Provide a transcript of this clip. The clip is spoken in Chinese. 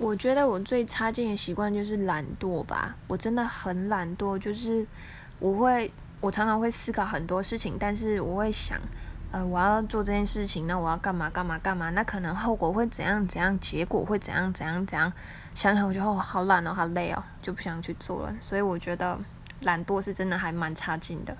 我觉得我最差劲的习惯就是懒惰吧，我真的很懒惰，就是我会，我常常会思考很多事情，但是我会想，呃，我要做这件事情，那我要干嘛干嘛干嘛，那可能后果会怎样怎样，结果会怎样怎样怎样，想想我就哦好懒哦，好累哦，就不想去做了，所以我觉得懒惰是真的还蛮差劲的。